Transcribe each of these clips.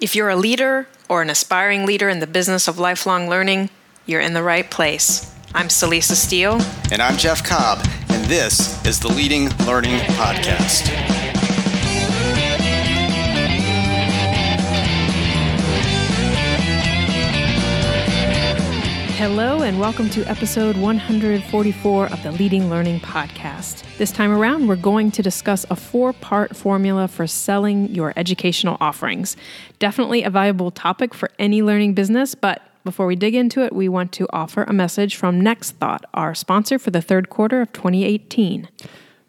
If you're a leader or an aspiring leader in the business of lifelong learning, you're in the right place. I'm Celisa Steele. And I'm Jeff Cobb, and this is the Leading Learning Podcast. Hello, and welcome to episode 144 of the Leading Learning Podcast. This time around, we're going to discuss a four part formula for selling your educational offerings. Definitely a valuable topic for any learning business, but before we dig into it, we want to offer a message from Next Thought, our sponsor for the third quarter of 2018.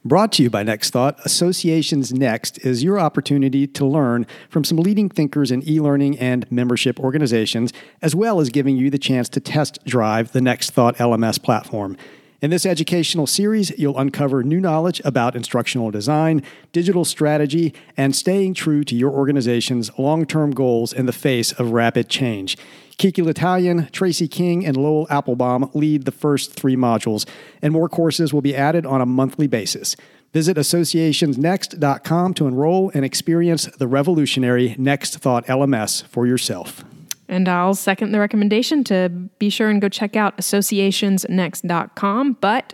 Brought to you by Next Thought, Associations Next is your opportunity to learn from some leading thinkers in e learning and membership organizations, as well as giving you the chance to test drive the Next Thought LMS platform. In this educational series, you'll uncover new knowledge about instructional design, digital strategy, and staying true to your organization's long term goals in the face of rapid change. Kiki L'Italien, Tracy King, and Lowell Applebaum lead the first three modules, and more courses will be added on a monthly basis. Visit associationsnext.com to enroll and experience the revolutionary Next Thought LMS for yourself. And I'll second the recommendation to be sure and go check out associationsnext.com. But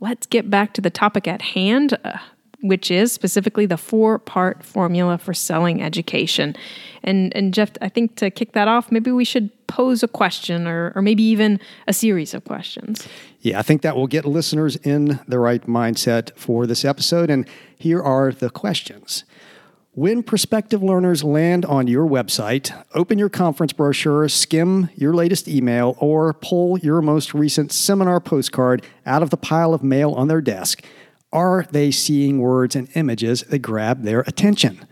let's get back to the topic at hand, uh, which is specifically the four part formula for selling education. And, and Jeff, I think to kick that off, maybe we should pose a question or, or maybe even a series of questions. Yeah, I think that will get listeners in the right mindset for this episode. And here are the questions. When prospective learners land on your website, open your conference brochure, skim your latest email, or pull your most recent seminar postcard out of the pile of mail on their desk, are they seeing words and images that grab their attention?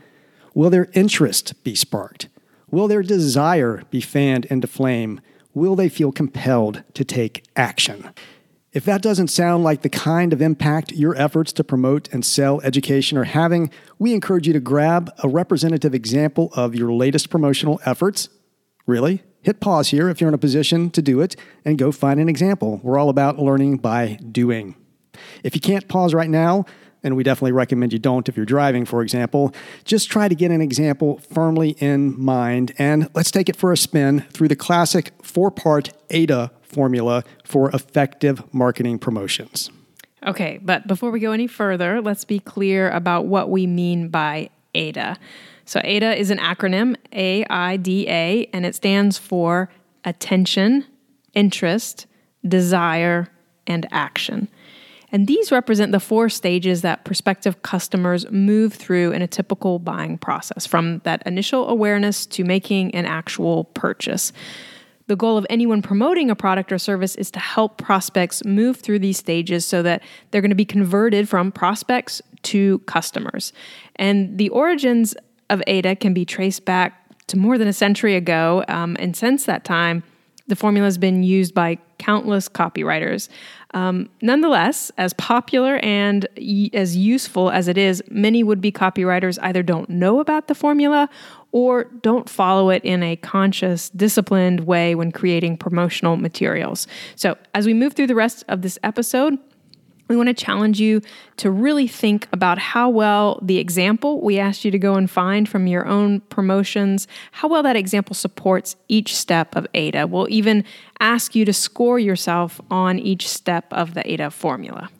Will their interest be sparked? Will their desire be fanned into flame? Will they feel compelled to take action? If that doesn't sound like the kind of impact your efforts to promote and sell education are having, we encourage you to grab a representative example of your latest promotional efforts. Really? Hit pause here if you're in a position to do it and go find an example. We're all about learning by doing. If you can't pause right now, and we definitely recommend you don't if you're driving, for example, just try to get an example firmly in mind and let's take it for a spin through the classic four part AIDA formula for effective marketing promotions. Okay, but before we go any further, let's be clear about what we mean by AIDA. So, AIDA is an acronym, A I D A, and it stands for attention, interest, desire, and action. And these represent the four stages that prospective customers move through in a typical buying process, from that initial awareness to making an actual purchase. The goal of anyone promoting a product or service is to help prospects move through these stages so that they're going to be converted from prospects to customers. And the origins of AIDA can be traced back to more than a century ago. Um, and since that time, the formula has been used by countless copywriters. Um, nonetheless, as popular and y- as useful as it is, many would be copywriters either don't know about the formula or don't follow it in a conscious, disciplined way when creating promotional materials. So, as we move through the rest of this episode, we want to challenge you to really think about how well the example we asked you to go and find from your own promotions, how well that example supports each step of AIDA. We'll even ask you to score yourself on each step of the AIDA formula.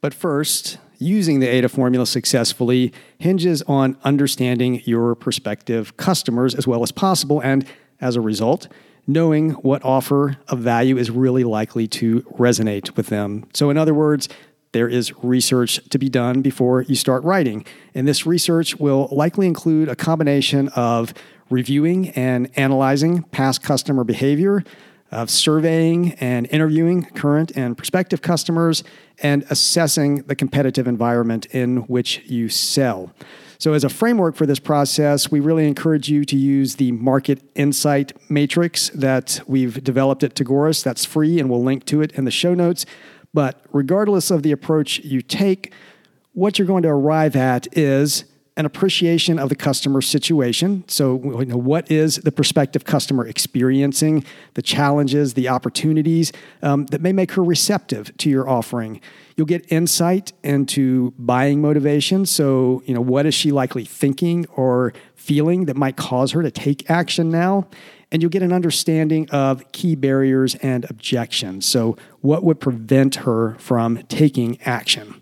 But first, using the AIDA formula successfully hinges on understanding your prospective customers as well as possible, and as a result, knowing what offer of value is really likely to resonate with them. So, in other words, there is research to be done before you start writing. And this research will likely include a combination of reviewing and analyzing past customer behavior, of surveying and interviewing current and prospective customers, and assessing the competitive environment in which you sell. So, as a framework for this process, we really encourage you to use the market insight matrix that we've developed at Tagoras. That's free, and we'll link to it in the show notes. But regardless of the approach you take, what you're going to arrive at is an appreciation of the customer situation. So, you know, what is the prospective customer experiencing, the challenges, the opportunities um, that may make her receptive to your offering. You'll get insight into buying motivation. So, you know, what is she likely thinking or feeling that might cause her to take action now? And you'll get an understanding of key barriers and objections. So, what would prevent her from taking action?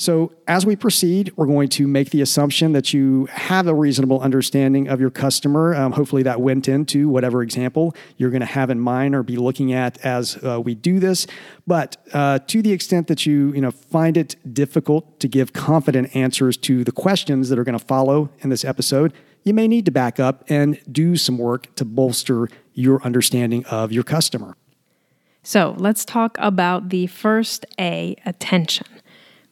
So, as we proceed, we're going to make the assumption that you have a reasonable understanding of your customer. Um, hopefully, that went into whatever example you're going to have in mind or be looking at as uh, we do this. But uh, to the extent that you, you know, find it difficult to give confident answers to the questions that are going to follow in this episode, you may need to back up and do some work to bolster your understanding of your customer. So, let's talk about the first A attention.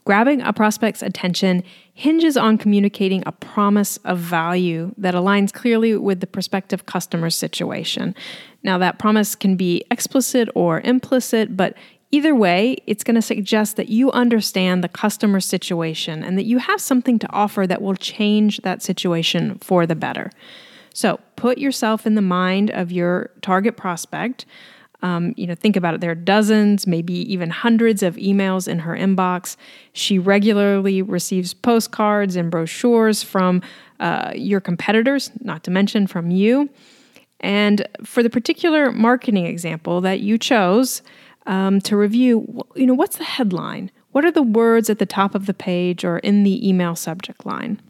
Grabbing a prospect's attention hinges on communicating a promise of value that aligns clearly with the prospective customer's situation. Now, that promise can be explicit or implicit, but either way, it's going to suggest that you understand the customer's situation and that you have something to offer that will change that situation for the better. So, put yourself in the mind of your target prospect. Um, you know, think about it. There are dozens, maybe even hundreds of emails in her inbox. She regularly receives postcards and brochures from uh, your competitors, not to mention from you. And for the particular marketing example that you chose um, to review, you know, what's the headline? What are the words at the top of the page or in the email subject line?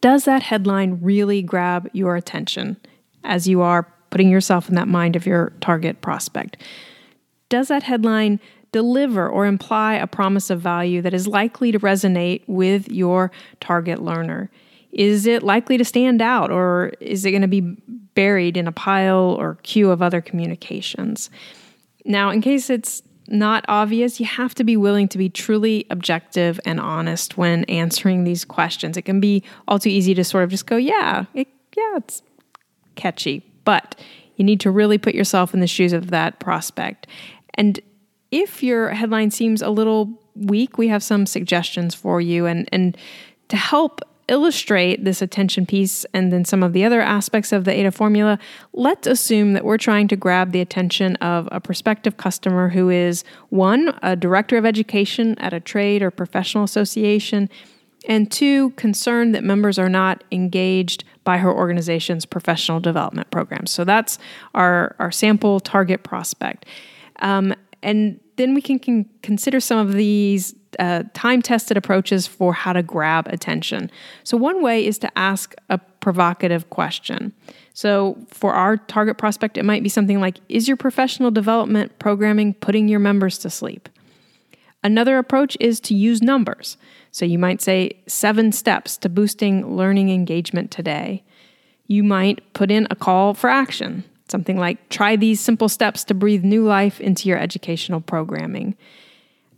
Does that headline really grab your attention as you are putting yourself in that mind of your target prospect. Does that headline deliver or imply a promise of value that is likely to resonate with your target learner? Is it likely to stand out or is it going to be buried in a pile or queue of other communications? Now, in case it's not obvious, you have to be willing to be truly objective and honest when answering these questions. It can be all too easy to sort of just go, yeah, it, yeah, it's catchy, but you need to really put yourself in the shoes of that prospect. And if your headline seems a little weak, we have some suggestions for you. And, and to help illustrate this attention piece and then some of the other aspects of the AIDA formula, let's assume that we're trying to grab the attention of a prospective customer who is one, a director of education at a trade or professional association, and two, concerned that members are not engaged by her organization's professional development programs. So that's our, our sample target prospect. Um, and then we can, can, consider some of these uh, time tested approaches for how to grab attention. So, one way is to ask a provocative question. So, for our target prospect, it might be something like Is your professional development programming putting your members to sleep? Another approach is to use numbers. So you might say seven steps to boosting learning engagement today. You might put in a call for action, something like try these simple steps to breathe new life into your educational programming.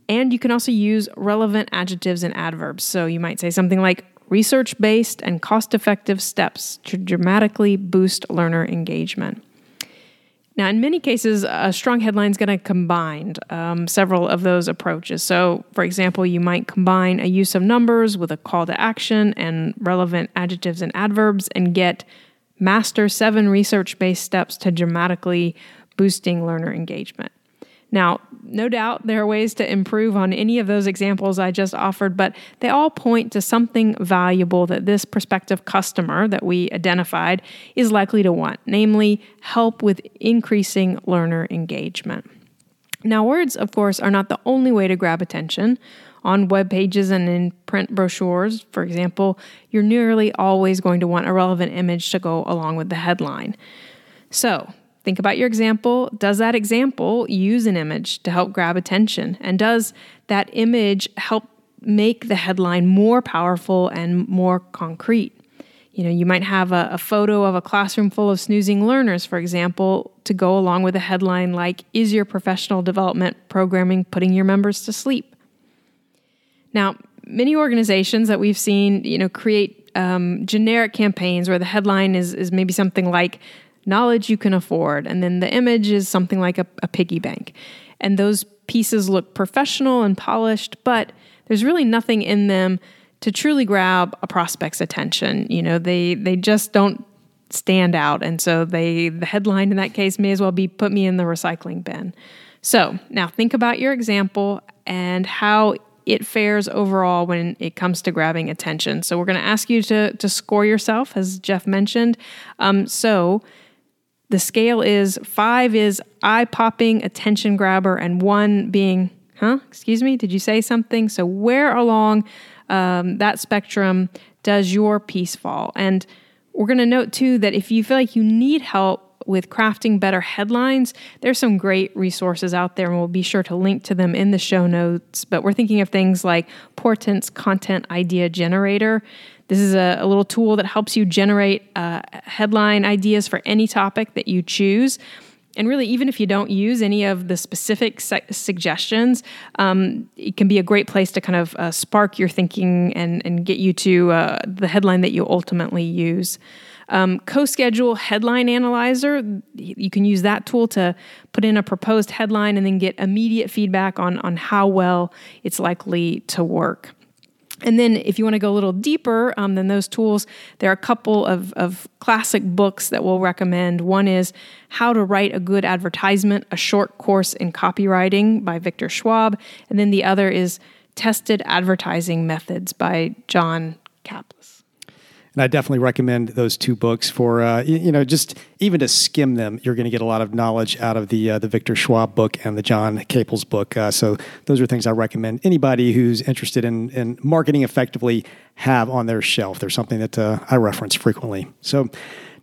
And you can also use relevant adjectives and adverbs. So you might say something like research based and cost effective steps to dramatically boost learner engagement. Now, in many cases, a strong headline is going to combine um, several of those approaches. So, for example, you might combine a use of numbers with a call to action and relevant adjectives and adverbs and get master seven research based steps to dramatically boosting learner engagement. Now, no doubt there are ways to improve on any of those examples I just offered, but they all point to something valuable that this prospective customer that we identified is likely to want, namely, help with increasing learner engagement. Now, words, of course, are not the only way to grab attention. On web pages and in print brochures, for example, you're nearly always going to want a relevant image to go along with the headline. So, think about your example. Does that example use an image to help grab attention? And does that image help make the headline more powerful and more concrete? You know, you might have a, a, photo of a classroom full of snoozing learners, for example, to go along with a headline like, Is your professional development programming putting your members to sleep? Now, many organizations that we've seen, you know, create um, generic campaigns where the headline is, is maybe something like, Knowledge you can afford, and then the image is something like a, a piggy bank. And those pieces look professional and polished, but there's really nothing in them to truly grab a prospect's attention. You know, they they just don't stand out, and so they the headline in that case may as well be "Put me in the recycling bin." So now think about your example and how it fares overall when it comes to grabbing attention. So we're going to ask you to to score yourself, as Jeff mentioned. Um, so the scale is five is eye popping, attention grabber, and one being, huh? Excuse me, did you say something? So where along um, that spectrum does your piece fall? And we're going to note too that if you feel like you need help with crafting better headlines, there's some great resources out there, and we'll be sure to link to them in the show notes. But we're thinking of things like Portent's Content Idea Generator. This is a, a little tool that helps you generate uh, headline ideas for any topic that you choose and really, even if you don't use any of the specific su- suggestions, um, it can be a great place to kind of uh, spark your thinking and, and get you to uh, the headline that you ultimately use. Um, CoSchedule Headline Analyzer, you can use that tool to put in a proposed headline and then get immediate feedback on, on how well it's likely to work. And then, if you want to go a little deeper um, than those tools, there are a couple of, of classic books that we'll recommend. One is How to Write a Good Advertisement, a short course in copywriting by Victor Schwab. And then the other is Tested Advertising Methods by John Caples and I definitely recommend those two books for uh, you, know just even to skim them. You're going to get a lot of knowledge out of the uh, the Victor Schwab book and the John Caples book. Uh, so those are things I recommend anybody who's interested in in marketing effectively have on their shelf. They're something that uh, I reference frequently. So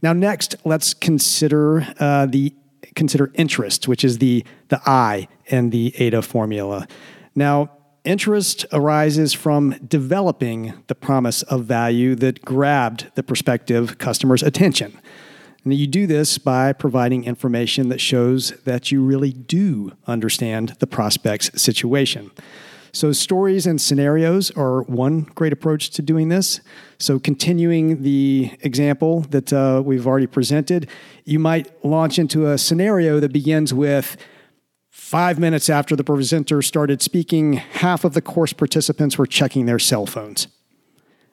now next, let's consider uh, the consider interest, which is the the I in the AIDA formula. Now interest arises from developing the promise of value that grabbed the prospective customer's attention. And you do this by providing information that shows that you really do understand the prospect's situation. So, stories and scenarios are one great approach to doing this. So, continuing the example that uh, we've already presented, you might launch into a scenario that begins with Five minutes after the presenter started speaking, half of the course participants were checking their cell phones.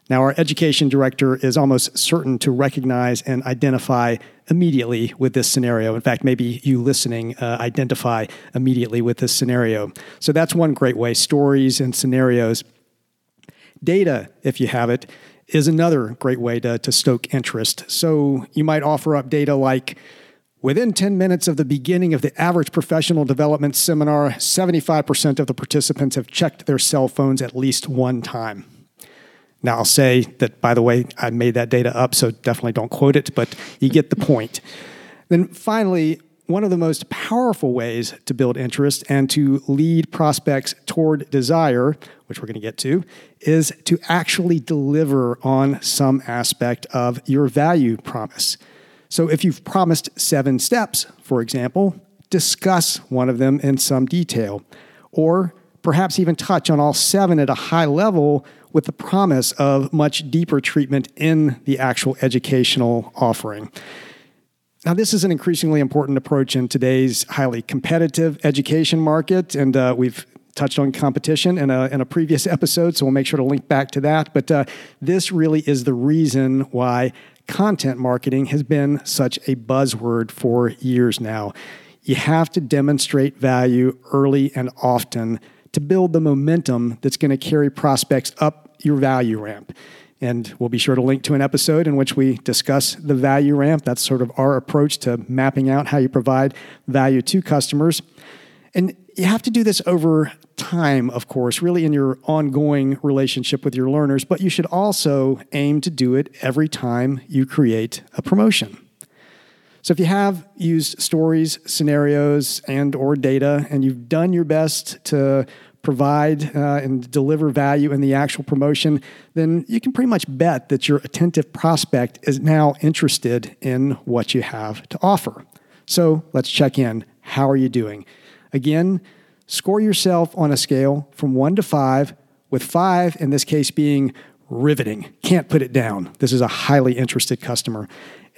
Now, our education director is almost certain to recognize and identify immediately with this scenario. In fact, maybe you listening uh, identify immediately with this scenario. So that's one great way stories and scenarios. Data, if you have it, is another great way to, to stoke interest. So you might offer up data like Within 10 minutes of the beginning of the average professional development seminar, 75% of the participants have checked their cell phones at least one time. Now, I'll say that, by the way, I made that data up, so definitely don't quote it, but you get the point. Then finally, one of the most powerful ways to build interest and to lead prospects toward desire, which we're going to get to, is to actually deliver on some aspect of your value promise. So if you've promised seven steps, for example, discuss one of them in some detail, or perhaps even touch on all seven at a high level with the promise of much deeper treatment in the actual educational offering. Now, this is an increasingly important approach in today's highly competitive education market, and uh, we've touched on competition in a, in a previous episode, so we'll make sure to link back to that. But uh, this really is the reason why content marketing has been such a buzzword for years now. You have to demonstrate value early and often to build the momentum that's going to carry prospects up your value ramp. And we'll be sure to link to an episode in which we discuss the value ramp. That's sort of our approach to mapping out how you provide value to customers. And you have to do this over time, of course, really in your ongoing relationship with your learners, but you should also aim to do it every time you create a promotion. So if you have used stories, scenarios, and or data, and you've done your best to provide uh, and deliver value in the actual promotion, then you can pretty much bet that your attentive prospect is now interested in what you have to offer. So let's check in. How are you doing? Again, score yourself on a scale from one to five, with five in this case being riveting. Can't put it down. This is a highly interested customer.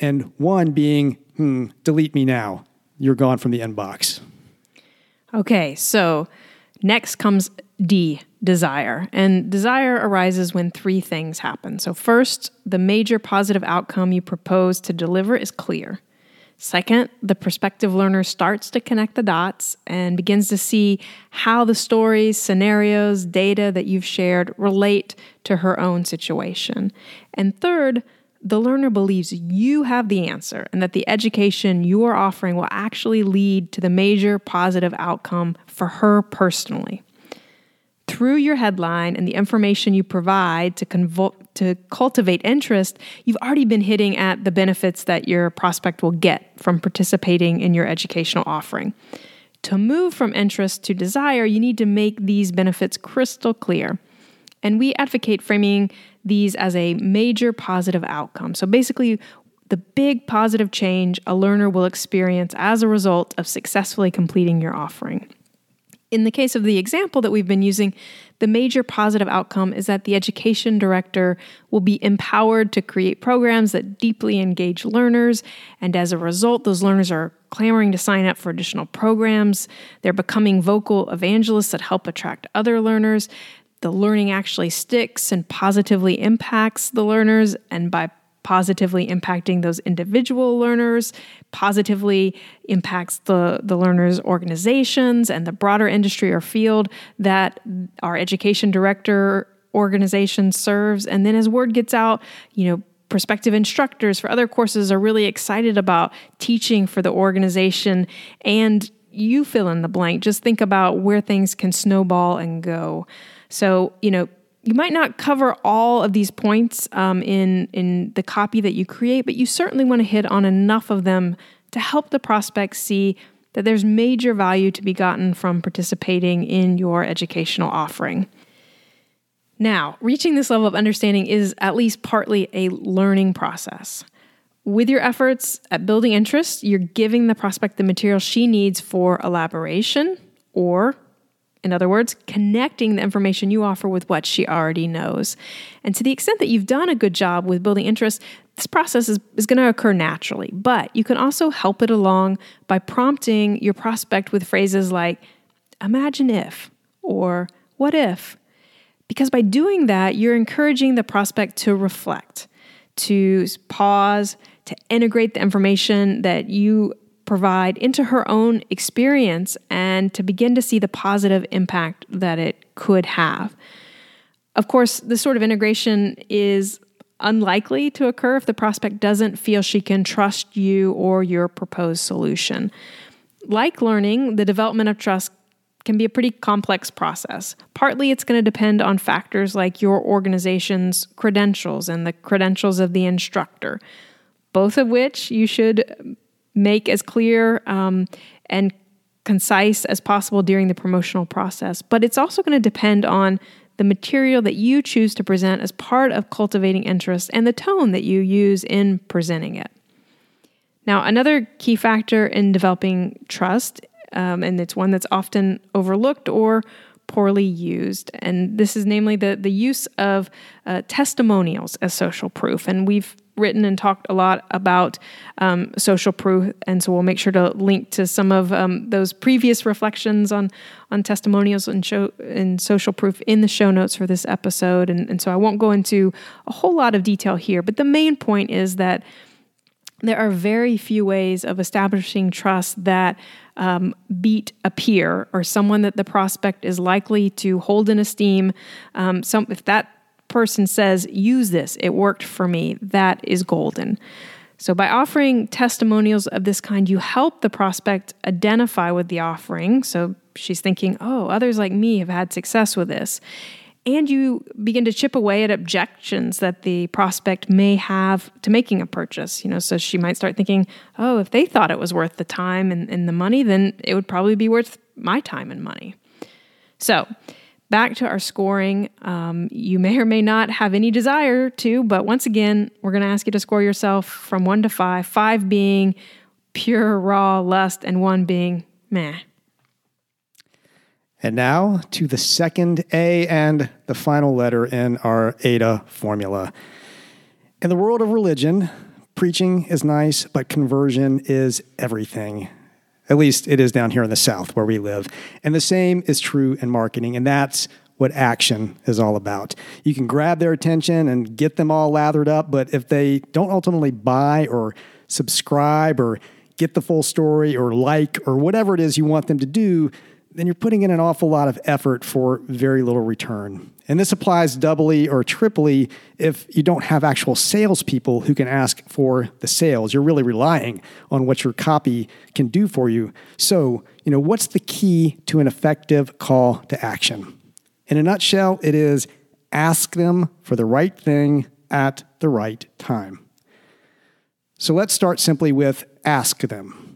And one being, hmm, delete me now. You're gone from the inbox. Okay, so next comes D, desire. And desire arises when three things happen. So, first, the major positive outcome you propose to deliver is clear. Second, the prospective learner starts to connect the dots and begins to see how the stories, scenarios, data that you've shared relate to her own situation. And third, the learner believes you have the answer and that the education you are offering will actually lead to the major positive outcome for her personally through your headline and the information you provide to, to cultivate interest, you've already been hitting at the benefits that your prospect will get from participating in your educational offering. To move from interest to desire, you need to make these benefits crystal clear. And we advocate framing these as a major positive outcome. So basically, the big positive change a learner will experience as a result of successfully completing your offering. In the case of the example that we've been using, the major positive outcome is that the education director will be empowered to create programs that deeply engage learners. And as a result, those learners are clamoring to sign up for additional programs. They're becoming vocal evangelists that help attract other learners. The learning actually sticks and positively impacts the learners. And by positively impacting those individual learners, positively impacts the, the learners' organizations and the broader industry or field that our education director organization serves. And then as word gets out, you know, prospective instructors for other courses are really excited about teaching for the organization and you fill in the blank. Just think about where things can snowball and go. So, you know, you might not cover all of these points um, in in the copy that you create, but you certainly want to hit on enough of them to help the prospect see that there's major value to be gotten from participating in your educational offering. Now, reaching this level of understanding is at least partly a learning process. With your efforts at building interest, you're giving the prospect the material she needs for elaboration or in other words, connecting the information you offer with what she already knows. And to the extent that you've done a good job with building interest, this process is, is going to occur naturally. But you can also help it along by prompting your prospect with phrases like, imagine if, or what if. Because by doing that, you're encouraging the prospect to reflect, to pause, to integrate the information that you provide into her own experience and to begin to see the positive impact that it could have. Of course, this sort of integration is unlikely to occur if the prospect doesn't feel she can trust you or your proposed solution. Like learning, the development of trust can be a pretty complex process. Partly it's going to depend on factors like your organization's credentials and the credentials of the instructor, both of which you should make as clear um, and concise as possible during the promotional process. But it's also going to depend on the material that you choose to present as part of cultivating interest and the tone that you use in presenting it. Now, another key factor in developing trust, um, and it's one that's often overlooked or poorly used, and this is namely the, the use of uh, testimonials as social proof. And we've written and talked a lot about um, social proof, and so we'll make sure to link to some of um, those previous reflections on on testimonials and show and social proof in the show notes for this episode. And, and so I won't go into a whole lot of detail here, but the main point is that there are very few ways of establishing trust that um, beat a peer or someone that the prospect is likely to hold in esteem. Um, some if that person says, use this, it worked for me, that is golden. So, by offering testimonials of this kind, you help the prospect identify with the offering. So, she's thinking, oh, others like me have had success with this. and you begin to chip away at objections that the prospect may have to making a purchase. You know, so she might start thinking, oh, if they thought it was worth the time and, and the money, then it would probably be worth my time and money. So, back to our scoring. Um, you may or may not have any desire to, but once again, we're going to ask you to score yourself from one to five, five being pure, raw lust, and one being meh. And now to the second A and the final letter in our AIDA formula. In the world of religion, preaching is nice, but conversion is everything. At least it is down here in the South where we live. And the same is true in marketing, and that's what action is all about. You can grab their attention and get them all lathered up, but if they don't ultimately buy or subscribe or get the full story or like or whatever it is you want them to do, then you're putting in an awful lot of effort for very little return. And this applies doubly or triply if you don't have actual salespeople who can ask for the sales. You're really relying on what your copy can do for you. So, you know, what's the key to an effective call to action? In a nutshell, it is ask them for the right thing at the right time. So let's start simply with ask them.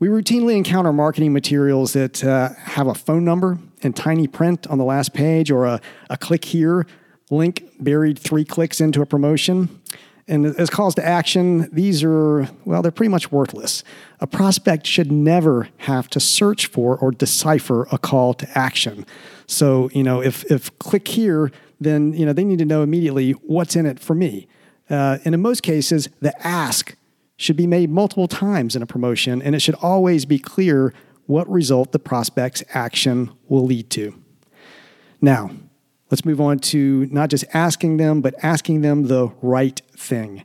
We routinely encounter marketing materials that uh, have a phone number in tiny print on the last page or a, a click here link buried three clicks into a promotion. And as calls to action, these are, well, they're pretty much worthless. A prospect should never have to search for or decipher a call to action. So, you know, if, if click here, then, you know, they need to know immediately what's in it for me. Uh, and in most cases, the ask should be made multiple times in a promotion, and it should always be clear what result the prospect's action will lead to. Now, let's move on to not just asking them, but asking them the right thing.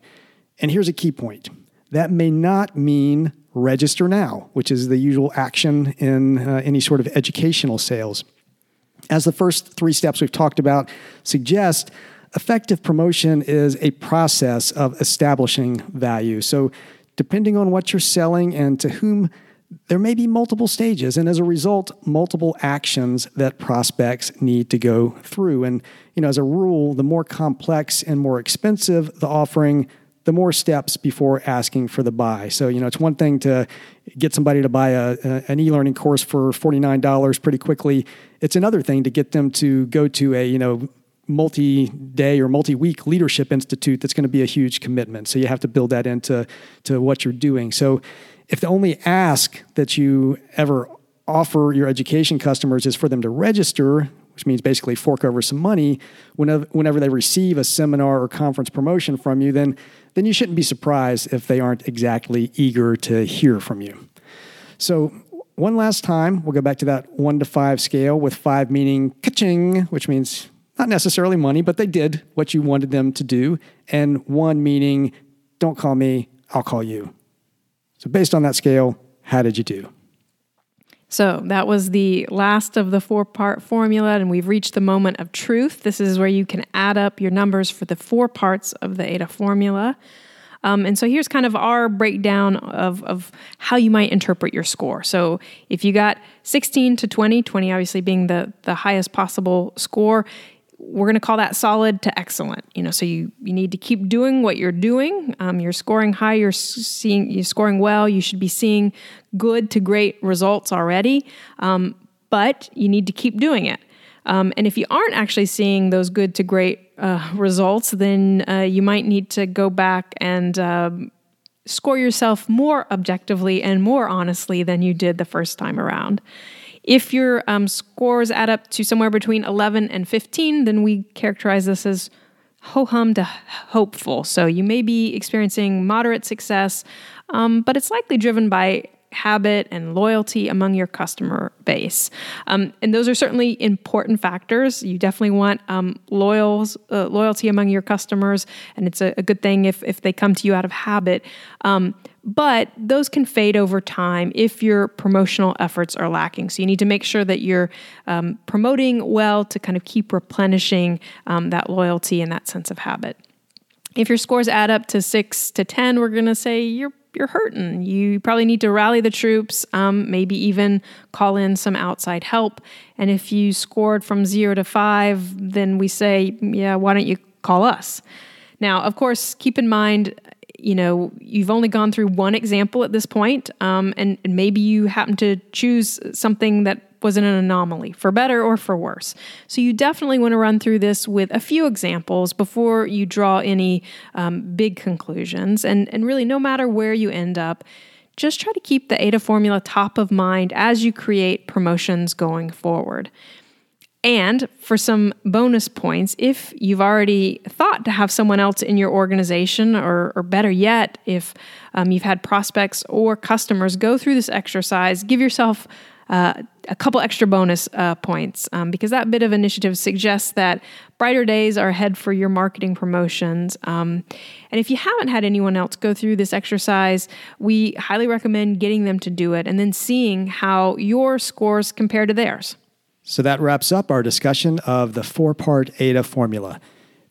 And here's a key point that may not mean register now, which is the usual action in uh, any sort of educational sales. As the first three steps we've talked about suggest, effective promotion is a process of establishing value. So, depending on what you're selling and to whom, there may be multiple stages, and as a result, multiple actions that prospects need to go through. And you know, as a rule, the more complex and more expensive the offering, the more steps before asking for the buy. So, you know, it's one thing to get somebody to buy a, a an e-learning course for $49 pretty quickly. It's another thing to get them to go to a, you know, multi-day or multi-week leadership institute that's going to be a huge commitment. So you have to build that into to what you're doing. So if the only ask that you ever offer your education customers is for them to register which means basically fork over some money whenever, whenever they receive a seminar or conference promotion from you then then you shouldn't be surprised if they aren't exactly eager to hear from you. So one last time we'll go back to that one to five scale with five meaning ka-ching which means not necessarily money, but they did what you wanted them to do. And one meaning, don't call me, I'll call you. So, based on that scale, how did you do? So, that was the last of the four part formula, and we've reached the moment of truth. This is where you can add up your numbers for the four parts of the AIDA formula. Um, and so here's kind of our breakdown of, of how you might interpret your score. So if you got 16 to 20, 20 obviously being the, the highest possible score, we're going to call that solid to excellent. You know, so you you need to keep doing what you're doing. Um, you're scoring high. You're seeing you're scoring well. You should be seeing good to great results already. Um, but you need to keep doing it. Um, and if you aren't actually seeing those good to great uh, results, then uh, you might need to go back and um, score yourself more objectively and more honestly than you did the first time around. If your um, scores add up to somewhere between 11 and 15, then we characterize this as ho hum to hopeful. So you may be experiencing moderate success, um, but it's likely driven by habit and loyalty among your customer base. Um, and those are certainly important factors. You definitely want um, loyals, uh, loyalty among your customers, and it's a, a, good thing if, if they come to you out of habit. Um, but those can fade over time if your promotional efforts are lacking. So you need to make sure that you're um, promoting well to kind of keep replenishing um, that loyalty and that sense of habit. If your scores add up to six to 10, we're going to say you're you're hurting. You probably need to rally the troops, um, maybe even call in some outside help. And if you scored from zero to five, then we say, yeah, why don't you call us? Now, of course, keep in mind, you know, you've only gone through one example at this point, um, and, and maybe you happen to choose something that wasn't an anomaly, for better or for worse. So you definitely want to run through this with a few examples before you draw any um, big conclusions. And, and really, no matter where you end up, just try to keep the AIDA formula top of mind as you create promotions going forward. And for some bonus points, if you've already thought to have someone else in your organization, or, or better yet, if um, you've had prospects or customers go through this exercise, give yourself uh, a couple extra bonus uh, points um, because that bit of initiative suggests that brighter days are ahead for your marketing promotions. Um, and if you haven't had anyone else go through this exercise, we highly recommend getting them to do it and then seeing how your scores compare to theirs. So that wraps up our discussion of the four part AIDA formula.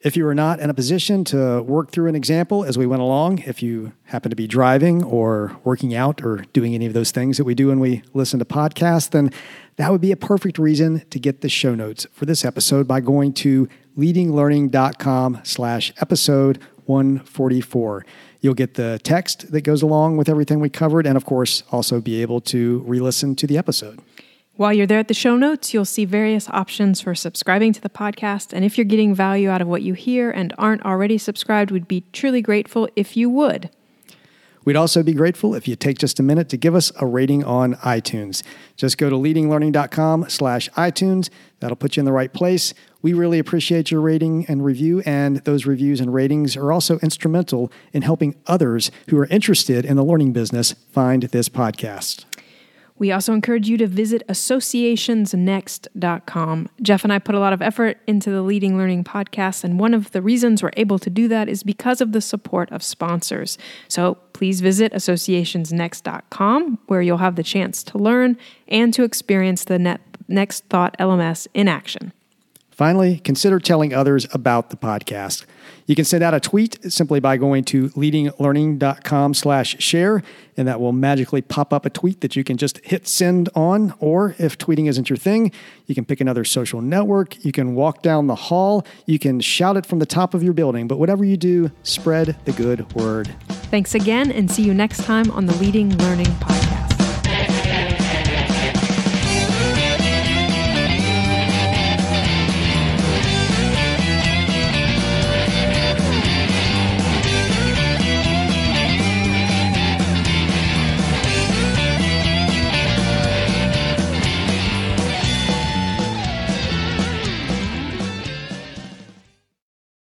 If you are not in a position to work through an example as we went along, if you happen to be driving or working out or doing any of those things that we do when we listen to podcasts, then that would be a perfect reason to get the show notes for this episode by going to leadinglearning.com slash episode 144. You'll get the text that goes along with everything we covered and, of course, also be able to re listen to the episode. While you're there at the show notes, you'll see various options for subscribing to the podcast. And if you're getting value out of what you hear and aren't already subscribed, we'd be truly grateful if you would. We'd also be grateful if you take just a minute to give us a rating on iTunes. Just go to leadinglearning.com slash iTunes. That'll put you in the right place. We really appreciate your rating and review, and those reviews and ratings are also instrumental in helping others who are interested in the learning business find this podcast. We also encourage you to visit associationsnext.com. Jeff and I put a lot of effort into the Leading Learning podcast, and one of the reasons we're able to do that is because of the support of sponsors. So please visit associationsnext.com, where you'll have the chance to learn and to experience the Net- Next Thought LMS in action. Finally, consider telling others about the podcast. You can send out a tweet simply by going to leadinglearning.com slash share, and that will magically pop up a tweet that you can just hit send on. Or if tweeting isn't your thing, you can pick another social network. You can walk down the hall. You can shout it from the top of your building. But whatever you do, spread the good word. Thanks again, and see you next time on the Leading Learning Podcast.